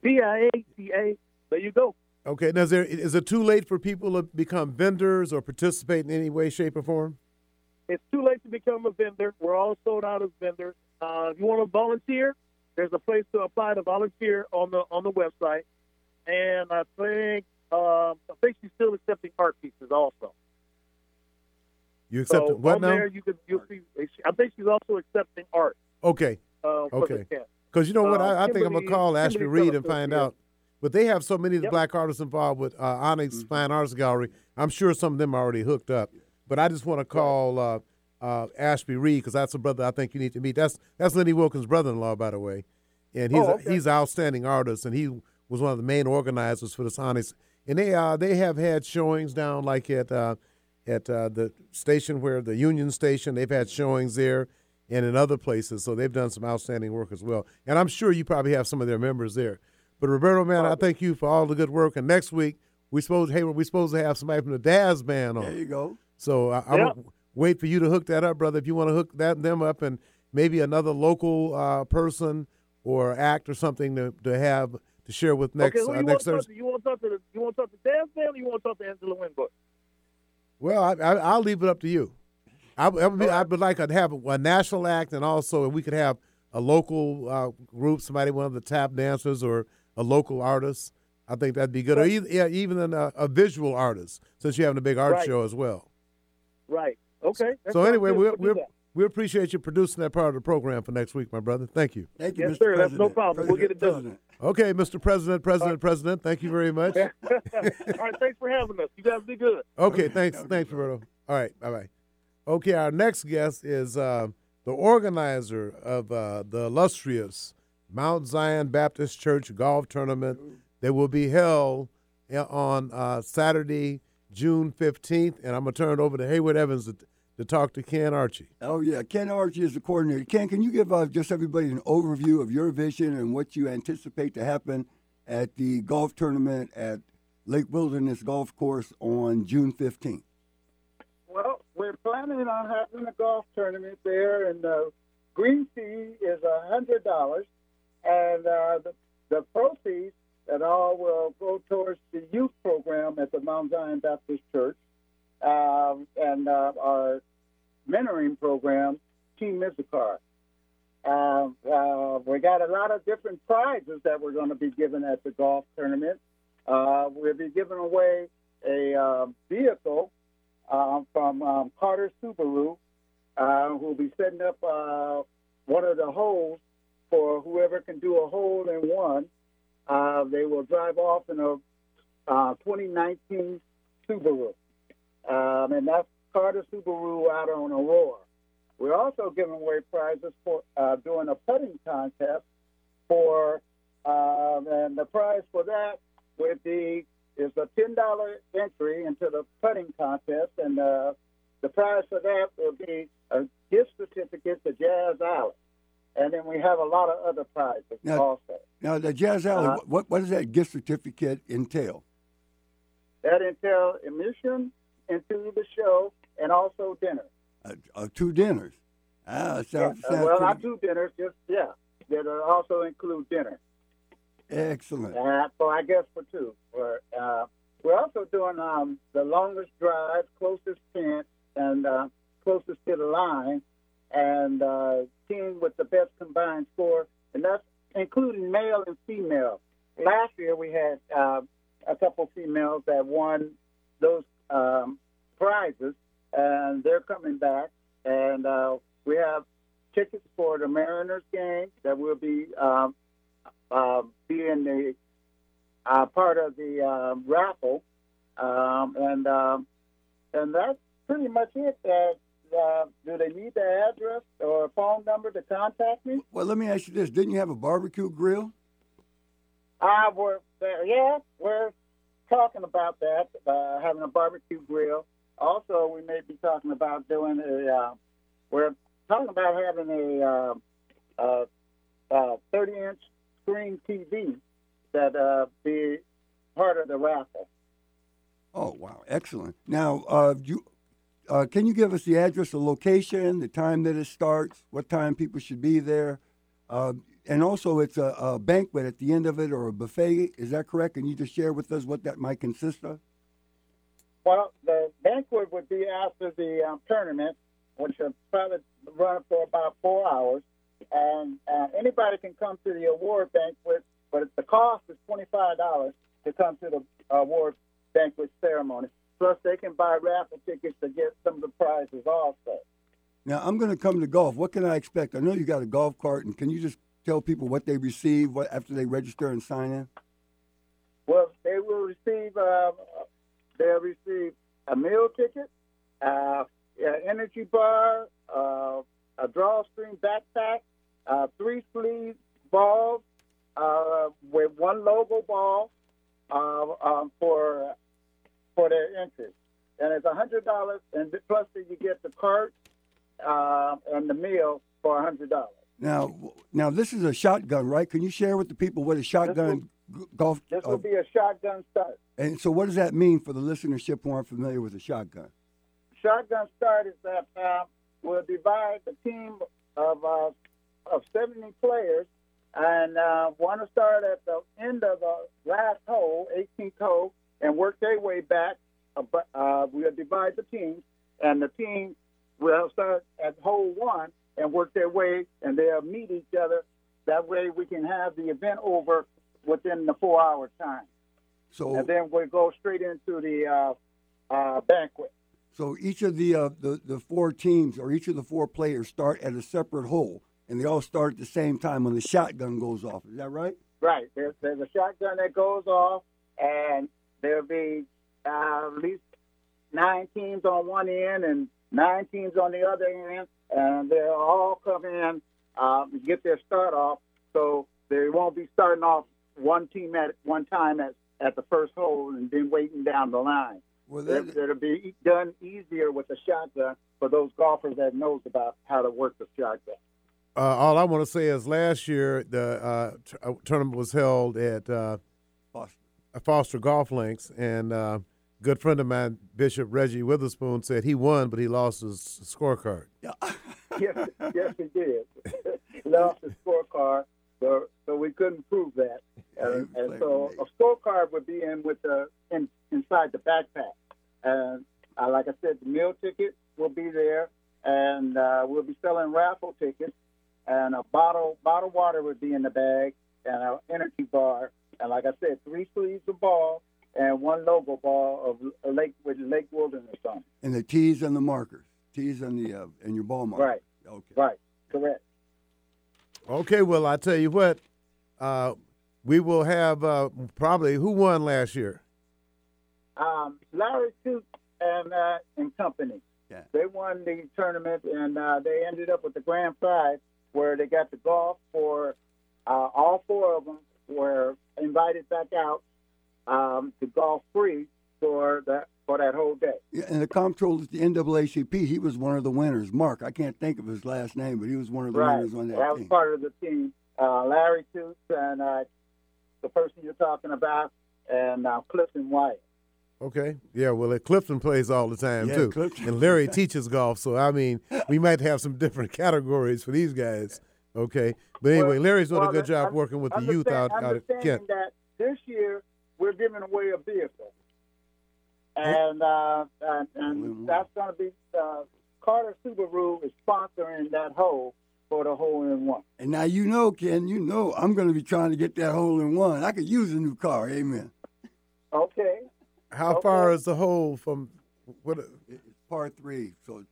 D I A T A. There you go.
Okay. Now, is, there, is it too late for people to become vendors or participate in any way, shape, or form?
It's too late to become a vendor. We're all sold out as vendors. Uh, if you want to volunteer, there's a place to apply to volunteer on the on the website. And I think um, I think she's still accepting art pieces also.
You accept
so
what now?
there you can you'll see. I think she's also accepting art.
Okay.
Uh,
Okay. Because you know what? I, I think I'm going to call Ashby
Kimberly
Reed and find out. But they have so many of the
Yep.
black artists involved with uh, Onyx Fine Arts Gallery. I'm sure some of them are already hooked up. But I just want to call uh, uh, Ashby Reed because that's a brother I think you need to meet. That's that's Lenny Wilkens' brother-in-law, by the way, and he's
Oh, okay.
he's an outstanding artist, and he was one of the main organizers for this Onyx. And they uh, they have had showings down like at uh, at uh, the station where the Union Station. They've had showings there and in other places. So they've done some outstanding work as well. And I'm sure you probably have some of their members there. But Roberto, man, I thank you for all the good work. And next week we supposed hey we're supposed to have somebody from the Dazz band on.
There you go.
So I, I'm
Yeah.
wait for you to hook that up, brother. If you want to hook that them up, and maybe another local uh, person or act or something to, to have to share with next
okay,
uh,
you
next
want to talk
Thursday.
to? You want to talk to the, you want to talk to Dan or you want to talk to Angela Winbush?
Well, I, I, I'll leave it up to you. I, I would, be, I would like to have a national act, and also if we could have a local uh, group, somebody, one of the tap dancers, or a local artist. I think that'd be good, or even, yeah, even an, uh, a visual artist, since you're having a big art
Right.
show as well.
Right. Okay. that
so anyway,
good.
we
We'll do
we appreciate you producing that part of the program for next week, my brother. Thank you.
Thank you,
Yes,
Mr.
sir. That's no
President.
problem. We'll get it done.
President.
Okay, Mr. President, President, President. Thank you very much.
All right. Thanks for having us. You guys be good.
Okay, thanks, thanks, Roberto. All right, bye bye. Okay, our next guest is uh, the organizer of uh, the illustrious Mount Zion Baptist Church golf tournament that will be held uh, on uh, Saturday, June fifteenth, and I'm gonna turn it over to Hayward Evans to, to talk to Ken Archie.
Oh yeah, Ken Archie is the coordinator. Ken, can you give uh, just everybody an overview of your vision and what you anticipate to happen at the golf tournament at Lake Wilderness Golf Course on June fifteenth?
Well, we're planning on having a golf tournament there, and the green fee is a hundred dollars, and uh, the, the proceeds that all will go towards the youth program at the Mount Zion Baptist Church, um, and uh, our mentoring program, Team Issachar. Uh, uh, we got a lot of different prizes that we're going to be giving at the golf tournament. Uh, we'll be giving away a uh, vehicle uh, from um, Carter Subaru, uh, who'll be setting up uh, one of the holes for whoever can do a hole in one. Uh, they will drive off in a uh, 2019 Subaru, um, and that's Carter Subaru out on Aurora. We're also giving away prizes for uh, doing a putting contest for, um, and the prize for that would be is a ten dollar entry into the putting contest, and uh, the prize for that will be a gift certificate to Jazz Alley. And then we have a lot of other prizes
Now-
also.
Now, the Jazz Alley,
Uh,
what what does that gift certificate entail?
That entails admission into the show and also dinner.
Uh, uh, two dinners. Ah,
Yeah,
sounds,
uh,
sounds
well,
pretty
not two dinners, just yeah. That also include dinner.
excellent.
Uh, so I guess for two. We're, uh, we're also doing um, the longest drive, closest tent, and uh, closest to the line, and uh, team with the best combined score, and that's including male and female. Last year we had uh, a couple females that won those um, prizes, and they're coming back, and uh, we have tickets for the Mariners game that will be um, uh, being the uh, part of the uh, raffle, um, and um, and that's pretty much it. Uh, uh, do they need the address or phone number to contact me?
Well, let me ask you this: Didn't you have a barbecue grill?
Uh, we're yeah, we're talking about that, uh, having a barbecue grill. Also, we may be talking about doing a. Uh, we're talking about having a uh, uh, uh, 30-inch screen TV that uh, be part of the raffle.
Oh, wow, excellent. Now, uh, you uh, can you give us the address, the location, the time that it starts, what time people should be there, uh, and also it's a, a banquet at the end of it or a buffet. Is that correct? Can you just share with us what that might consist of?
Well, the banquet would be after the um, tournament, which will probably run for about four hours. And uh, anybody can come to the award banquet, but the cost is twenty-five dollars to come to the award banquet ceremony. Plus, they can buy raffle tickets to get some of the prizes also.
Now, I'm going to come to golf. What can I expect? I know you got a golf cart, and can you just tell people what they receive what, after they register and sign in?
Well, they will receive. Uh, they'll receive a meal ticket, uh, an energy bar, uh, a drawstring backpack, uh, three sleeve balls with one logo ball uh, um, for for their entry, and it's hundred dollars, and plus you get the cart uh, and the meal for hundred dollars.
Now, now this is a shotgun, right? Can you share with the people what a shotgun g- golf?
This
uh,
will be a shotgun start.
and so, what does that mean for the listenership who aren't familiar with a shotgun?
shotgun start is that uh, we'll divide the team of uh, of 70 players, and uh, want to start at the end of the last hole, 18th hole, and work their way back. Uh, but, uh, we'll divide the teams, and the team will start at hole one and work their way, and they'll meet each other. That way, we can have the event over within the four-hour time,
So,
and then we'll go straight into the uh, uh, banquet.
so each of the, uh, the the four teams or each of the four players start at a separate hole, and they all start at the same time when the shotgun goes off. Is that right?
Right. There's, there's a shotgun that goes off, and there'll be uh, at least nine teams on one end and nine teams on the other end, and they'll all come in uh, and get their start off. So they won't be starting off one team at one time at, at the first hole and then waiting down the line.
Well, that,
it'll be done easier with a shotgun for those golfers that knows about how to work the shotgun.
Uh, all I want to say is last year the uh, t- uh, tournament was held at uh,
Foster.
Foster Golf Links, and uh, a good friend of mine, Bishop Reggie Witherspoon, said he won, but he lost his scorecard.
Yeah.
yes, yes, he did. he lost his scorecard, so so we couldn't prove that. And, and so a scorecard would be in with the in, inside the backpack. And uh, like I said, the meal ticket will be there, and uh, we'll be selling raffle tickets, and a bottle bottle water would be in the bag, and an energy bar, and like I said, three sleeves of ball and one logo ball of a lake with Lake Wilderness on it.
And the tees and the markers, tees and the uh, and your ball marker.
Right.
Okay.
Right. Correct.
Okay, well, I tell you what, uh, we will have uh, probably who won last year.
um, Larry Toots and uh, and company.
Yeah.
They won the tournament and uh, they ended up with the grand prize where they got the golf for uh, all four of them were invited back out um, to golf free for that for that whole day.
Yeah, and the comptroller at the NAACP, he was one of the winners. Mark, I can't think of his last name, but he was one of the
right.
winners on that, That
was
team.
part of the team. Uh, Larry Toots and uh, the person you're talking about and uh, Clifton White.
Okay. Yeah, well, Clifton plays all the time,
Yeah,
too.
Clifton.
And Larry teaches golf, so, I mean, we might have some different categories for these guys. Okay. But anyway,
Well,
Larry's doing a good job working with the youth out,
understand-
out of Kent.
that this year we're giving away a vehicle, and uh, and, and that's going to be uh, Carter Subaru is sponsoring that hole for the hole in one.
And now you know, Ken, you know I'm going to be trying to get that hole in one. I could use a new car. Amen.
Okay.
How
Okay.
far is the hole from what?
It's par three, so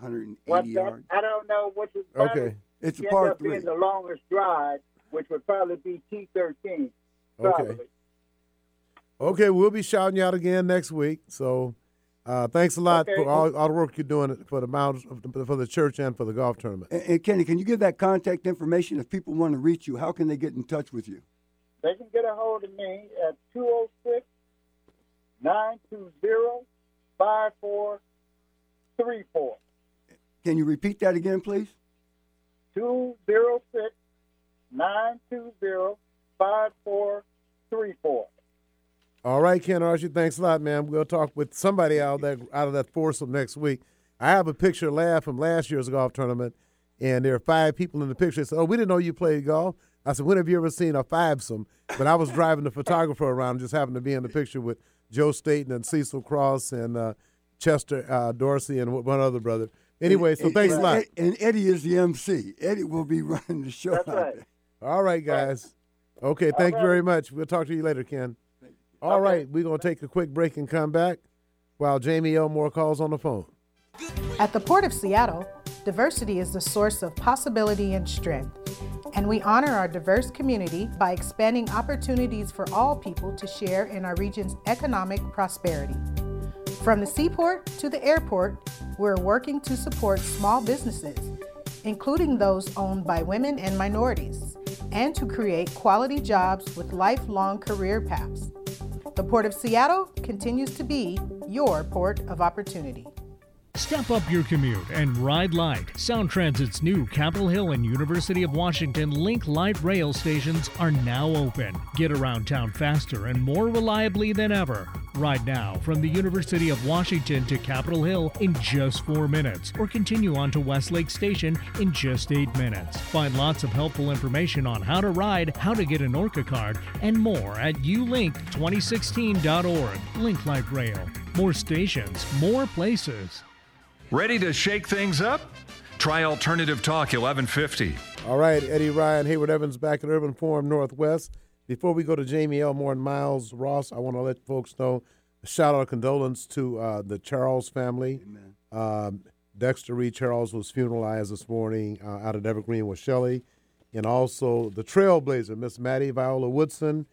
180
What
yards.
I don't know which is
Okay.
It's a par
up being
three.
the longest drive, which would probably be T13. Probably.
Okay, we'll be shouting you out again next week. So, uh, thanks a lot
Okay.
for all, all the work you're doing for the Mount, for the church and for the golf tournament.
And, and Kenny, can you give that contact information if people want to reach you? How can they get in touch with you?
They can get a hold of me at 206 920 5434.
Can you repeat that again, please?
206 920 5434.
All right, Ken Archie, thanks a lot, man. We'll talk with somebody out that out of that foursome next week. I have a picture lab from last year's golf tournament, and there are five people in the picture. They said, "Oh, we didn't know you played golf." I said, "When have you ever seen a fivesome?" But I was driving the photographer around, just happened to be in the picture with Joe Staten and Cecil Cross and uh, Chester uh, Dorsey and one other brother. Anyway, so
And-
thanks a lot.
And Eddie is the MC. Eddie will be running the show.
That's right.
All right, guys. Okay, thank you very much. We'll talk to you later, Ken. All right, we're going to take a quick break and come back while Jamie Elmore calls on the phone.
At the Port of Seattle, diversity is the source of possibility and strength. And we honor our diverse community by expanding opportunities for all people to share in our region's economic prosperity. From the seaport to the airport, we're working to support small businesses, including those owned by women and minorities, and to create quality jobs with lifelong career paths. The Port of Seattle continues to be your port of opportunity.
Step up your commute and ride light. Sound Transit's new Capitol Hill and University of Washington Link Light rail stations are now open. Get around town faster and more reliably than ever. Ride now from the University of Washington to Capitol Hill in just four minutes, or continue on to Westlake Station in just eight minutes. Find lots of helpful information on how to ride, how to get an ORCA card, and more at ulink2016.org. Link Light Rail. More stations, more places.
Ready to shake things up? Try Alternative Talk 1150.
All right, Eddie Ryan, Hayward Evans back at Urban Forum Northwest. Before we go to Jamie Elmore and Miles Ross, I want to let folks know a shout out of condolence to uh, the Charles family. Um, Dexter Reed Charles was funeralized this morning uh, out at Evergreen-Washelli. And also the trailblazer, Miss Maddie Viola Woodson,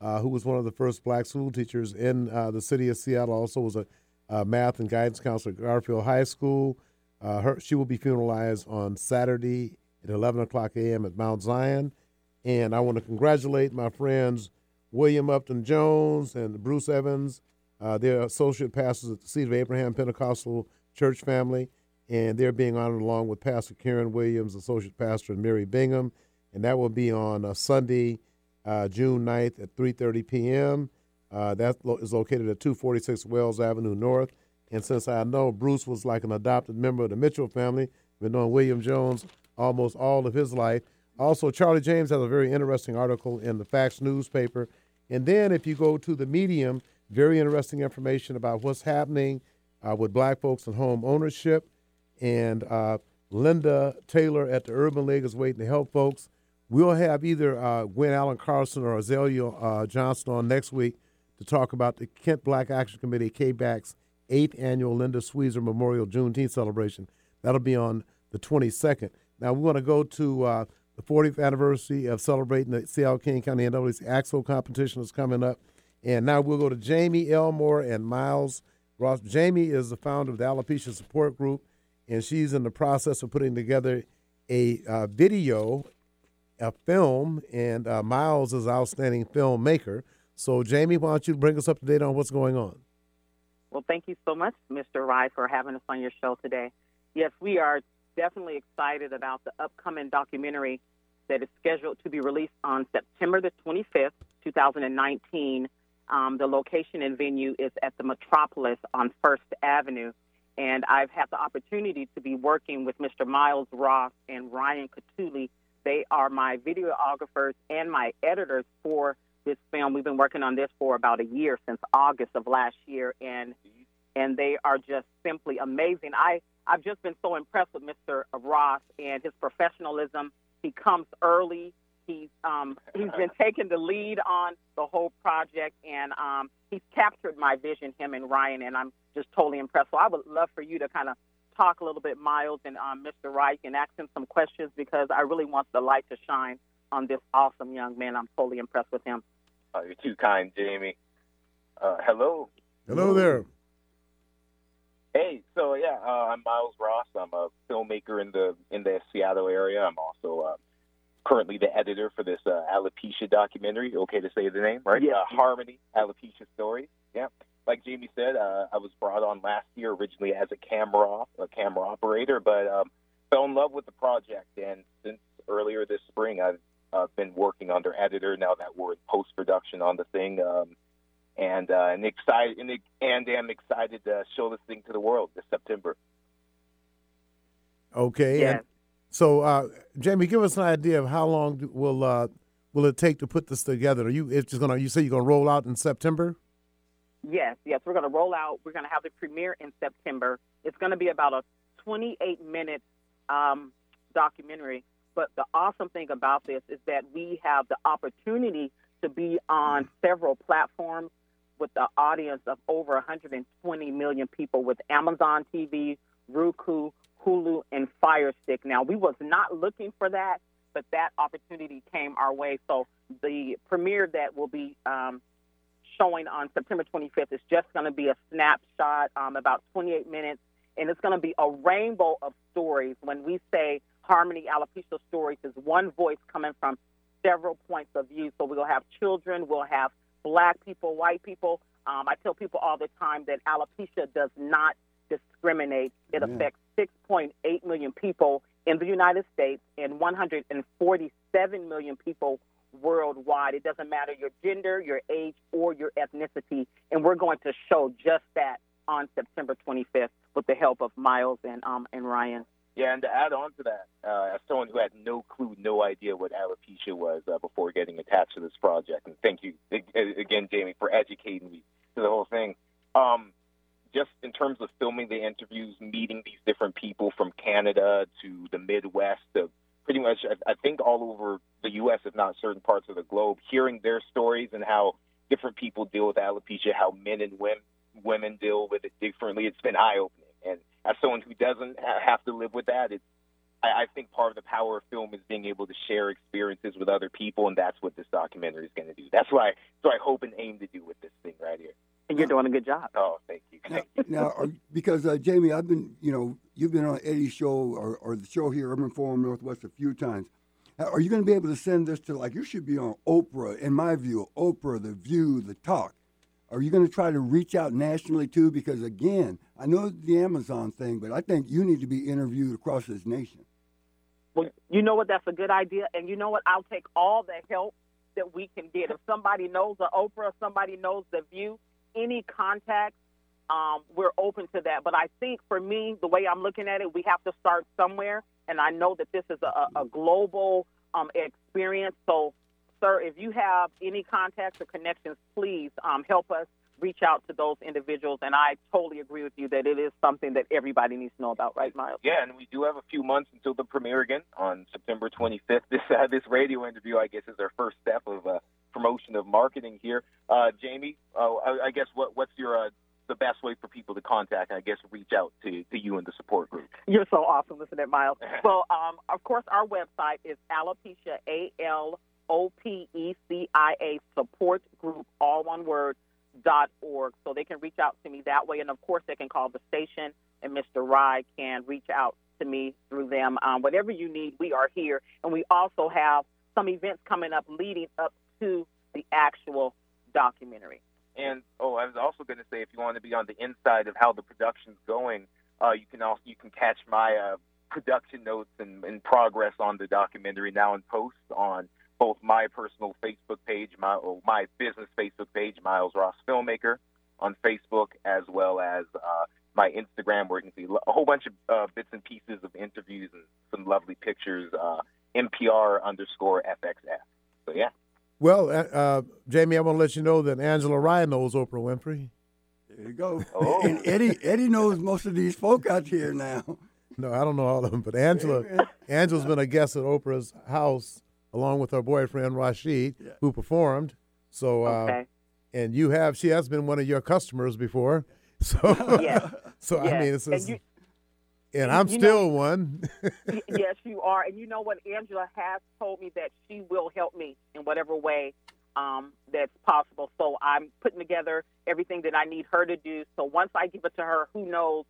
uh, who was one of the first black school teachers in uh, the city of Seattle, also was a uh, math and guidance counselor at Garfield High School. Uh, her, she will be funeralized on Saturday at 11 o'clock a.m. at Mount Zion. And I want to congratulate my friends William Upton Jones and Bruce Evans. Uh, they're associate pastors at the Seed of Abraham Pentecostal Church family. and they're being honored along with Pastor Karen Williams, Associate Pastor, and Mary Bingham, and that will be on uh, Sunday, uh, June 9th at 3:30 p.m. Uh, that lo- is located at 246 Wells Avenue North. And since I know Bruce was like an adopted member of the Mitchell family, been knowing William Jones almost all of his life. Also, Charlie James has a very interesting article in the Facts newspaper. And then, if you go to the Medium, very interesting information about what's happening uh, with black folks and home ownership. And uh, Linda Taylor at the Urban League is waiting to help folks. We'll have either uh, Gwen Allen Carson or Azalea uh, Johnson on next week to talk about the Kent Black Action Committee, KBAC's eighth annual Linda Sweezer Memorial Juneteenth celebration. That'll be on the 22nd. Now, we want to go to uh, the 40th anniversary of celebrating the Seattle King County NWC ACT-SO competition is coming up. And now we'll go to Jamie Elmore and Miles Ross. Jamie is the founder of the Alopecia Support Group, and she's in the process of putting together a uh, video, a film, and uh, Miles is an outstanding filmmaker. So, Jamie, why don't you bring us up to date on what's going on?
Well, thank you so much, Mr. Rye, for having us on your show today. Yes, we are definitely excited about the upcoming documentary that is scheduled to be released on September the 25th, 2019. Um, the location and venue is at the Metropolis on First Avenue. And I've had the opportunity to be working with Mr. Miles Ross and Ryan Catuli. They are my videographers and my editors for this film. We've been working on this for about a year since August of last year, and and they are just simply amazing. I I've just been so impressed with Mr. Ross and his professionalism. He comes early. He's um, he's been taking the lead on the whole project, and um, he's captured my vision. Him and Ryan, and I'm just totally impressed. So I would love for you to kind of talk a little bit, Miles and um, Mr. Rye, and ask him some questions because I really want the light to shine on this awesome young man. I'm totally impressed with him.
Uh, you're too kind, Jamie. Uh, hello.
Hello there.
Hey, so yeah, uh, I'm Miles Ross. I'm a filmmaker in the in the Seattle area. I'm also uh, currently the editor for this uh, alopecia documentary. Okay to say the name, right?
Yeah.
Uh, Harmony Alopecia Stories. Yeah. Like Jamie said, uh, I was brought on last year originally as a camera a camera operator, but um, fell in love with the project, and since earlier this spring, I've uh, been working under editor. Now that we're in post production on the thing, um, and uh, and excited and, and am excited to show this thing to the world this September.
Okay.
Yeah.
And so, uh, Jamie, give us an idea of how long do- will uh, will it take to put this together? Are you it's just gonna you say you're gonna roll out in September?
Yes, yes, we're going to roll out. We're going to have the premiere in September. It's going to be about a 28 minute um, documentary. But the awesome thing about this is that we have the opportunity to be on several platforms with the audience of over 120 million people with Amazon TV, Roku, Hulu, and Fire Stick. Now, we was not looking for that, but that opportunity came our way. So the premiere that will be um, showing on September 25th is just going to be a snapshot, um, about 28 minutes, and it's going to be a rainbow of stories. When we say Harmony Alopecia Stories, is one voice coming from several points of view. So we'll have children, we'll have black people, white people. Um, I tell people all the time that alopecia does not discriminate. It
Yeah.
affects 6.8 million people in the United States and 147 million people worldwide. It doesn't matter your gender, your age, or your ethnicity. And we're going to show just that on September 25th with the help of Miles and um, and Ryan.
Yeah, and to add on to that, uh, as someone who had no clue, no idea what alopecia was uh, before getting attached to this project, and thank you again, Jamie, for educating me to the whole thing. Um, just in terms of filming the interviews, meeting these different people from Canada to the Midwest, to pretty much, I, think all over the U.S., if not certain parts of the globe, hearing their stories and how different people deal with alopecia, how men and women women deal with it differently. It's been eye opening, and as someone who doesn't have to live with that, it's I, I think part of the power of film is being able to share experiences with other people, and that's what this documentary is going to do. That's what I so I hope and aim to do with this thing right here.
And you're doing a good job.
Oh, thank you. Thank you.
now, are, because uh, Jamie, I've been, you know, you've been on Eddie's show or, or the show here, Urban Forum Northwest, a few times. Are you going to be able to send this to like you should be on Oprah? In my view, Oprah, The View, The Talk. Are you going to try to reach out nationally too? Because again, I know the Amazon thing, but I think you need to be interviewed across this nation.
Well, you know what? That's a good idea. And you know what? I'll take all the help that we can get. If somebody knows the Oprah, somebody knows the View, any contact, um, we're open to that. But I think for me, the way I'm looking at it, we have to start somewhere. And I know that this is a, a global um, experience. So, sir, if you have any contacts or connections, please um, help us reach out to those individuals. And I totally agree with you that it is something that everybody needs to know about, right, Miles?
Yeah, and we do have a few months until the premiere again on September 25th. This uh, this radio interview, I guess, is our first step of uh, promotion of marketing here. Uh, Jamie, uh, I, I, guess what what's your uh, the best way for people to contact and I guess reach out to, to you and the support group?
You're so awesome, Listen listening, Miles. well, um, of course, our website is alopecia, A L O P E C I A support group, all one word, dot org. So they can reach out to me that way. And of course, they can call the station, and Mr. Rye can reach out to me through them. Um, whatever you need, we are here. And we also have some events coming up leading up to the actual documentary.
And oh, I was also going to say, if you want to be on the inside of how the production's going, uh, you can also you can catch my uh, production notes and, and progress on the documentary now in post on both my personal Facebook page, my oh, my business Facebook page, Miles Ross Filmmaker, on Facebook, as well as uh, my Instagram, where you can see a whole bunch of uh, bits and pieces of interviews and some lovely pictures. Uh, NPR underscore FXF. So yeah.
Well, uh, uh, Jamie, I want to let you know that Angela Ryan knows Oprah Winfrey.
There you go. Oh. and Eddie Eddie knows most of these folk out here now.
No, I don't know all of them, but Angela Angela's been a guest at Oprah's house along with her boyfriend Rashid, yeah. who performed. So, uh, okay. and you have she has been one of your customers before. So,
yes.
so yes. I mean, it's, and, you, and I'm still know, one.
yes, you are, and you know what? Angela has told me that she will help me in whatever way um, that's possible. So I'm putting together everything that I need her to do. So once I give it to her, who knows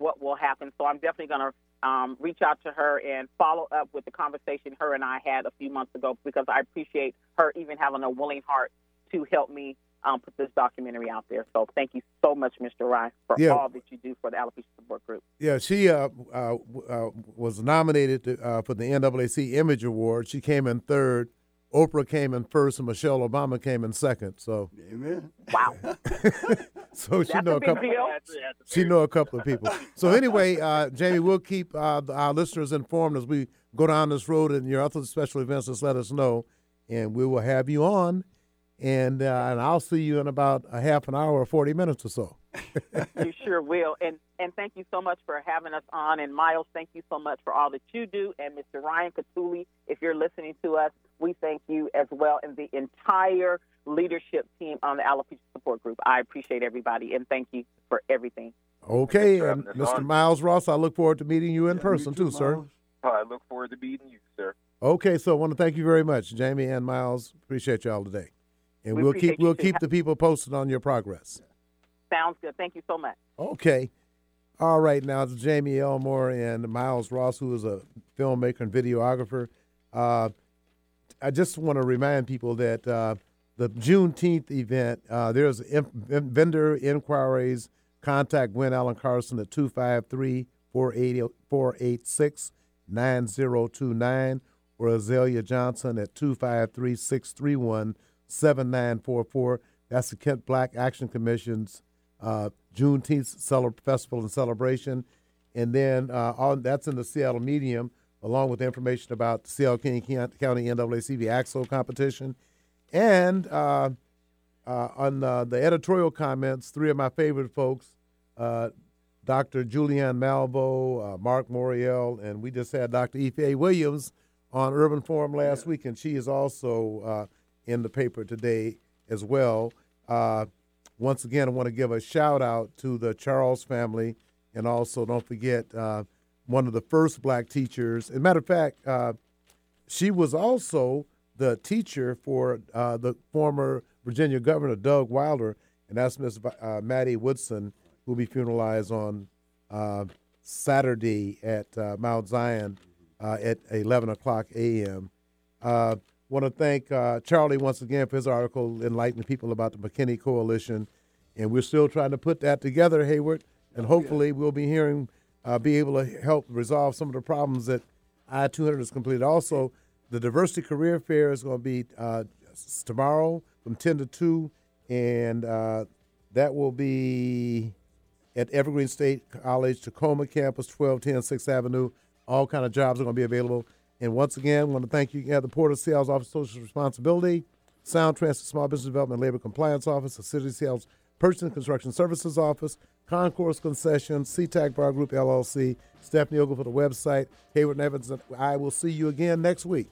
what will happen? So I'm definitely going to um, reach out to her and follow up with the conversation her and I had a few months ago because I appreciate her even having a willing heart to help me um, put this documentary out there. So thank you so much, Mr. Rye, for yeah. all that you do for the alopecia support group.
Yeah, she uh, uh, uh, was nominated to, uh, for the NAACP Image Award. She came in third. Oprah came in first, and Michelle Obama came in second. So,
amen.
Wow.
so she know a couple. She know a couple of people. So anyway, uh, Jamie, we'll keep uh, our listeners informed as we go down this road and your other special events. Just let us know, and we will have you on, and uh, and I'll see you in about a half an hour or forty minutes or so.
you sure will, and and thank you so much for having us on. And Miles, thank you so much for all that you do. And Mr. Ryan Katuli, if you're listening to us, we thank you as well, and the entire leadership team on the alopecia support group. I appreciate everybody, and thank you for everything.
Okay, and Mr. On. Miles Ross, I look forward to meeting you in yeah, person too, too sir.
I look forward to meeting you, sir.
Okay, so I want to thank you very much, Jamie and Miles. Appreciate y'all today, and we will keep we'll keep the people posted on your progress.
Sounds good. Thank you so much.
Okay. All right, now Jamie Elmore and Miles Ross, who is a filmmaker and videographer. Uh, I just want to remind people that uh, the Juneteenth event, uh, there's vendor inquiries. Contact Gwen Allen Carson at 253 486 9029 or Azalea Johnson at 253 631 7944. That's the Kent Black Action Commission's uh, Juneteenth Festival and Celebration. And then uh, on, that's in the Seattle Medium along with information about the Seattle King County NAACP ACT-SO competition. And uh, uh, on uh, the editorial comments, three of my favorite folks, uh, Dr. Julianne Malveaux, uh, Marc Morial, and we just had Dr. Ife Williams on Urban Forum last yeah. week, and she is also uh, in the paper today as well. Once again, I want to give a shout out to the Charles family, and also don't forget one of the first black teachers. As a matter of fact, uh, she was also the teacher for uh, the former Virginia Governor Doug Wilder, and that's Miss uh, Maddie Woodson, who will be funeralized on uh, Saturday at uh, Mount Zion uh, at 11 o'clock a.m. want to thank Charlie once again for his article enlightening people about the McKinney Coalition. and we're still trying to put that together, Hayward, and hopefully we'll be hearing, uh, be able to help resolve some of the problems that I 200 has completed. Also, the Diversity Career Fair is going to be uh, tomorrow from 10 to 2, and uh, that will be at Evergreen State College, Tacoma campus, 1210 6th Avenue. All kind of jobs are going to be available. And once again, I want to thank you. Have the Port of Seattle's Office of Social Responsibility, Sound Transit Small Business Development Labor Compliance Office, the City of Seattle's Purchasing and Construction Services Office, Concourse Concession, SeaTac Bar Group LLC, Stephanie Ogle for the website, Hayward and Evans. I will see you again next week.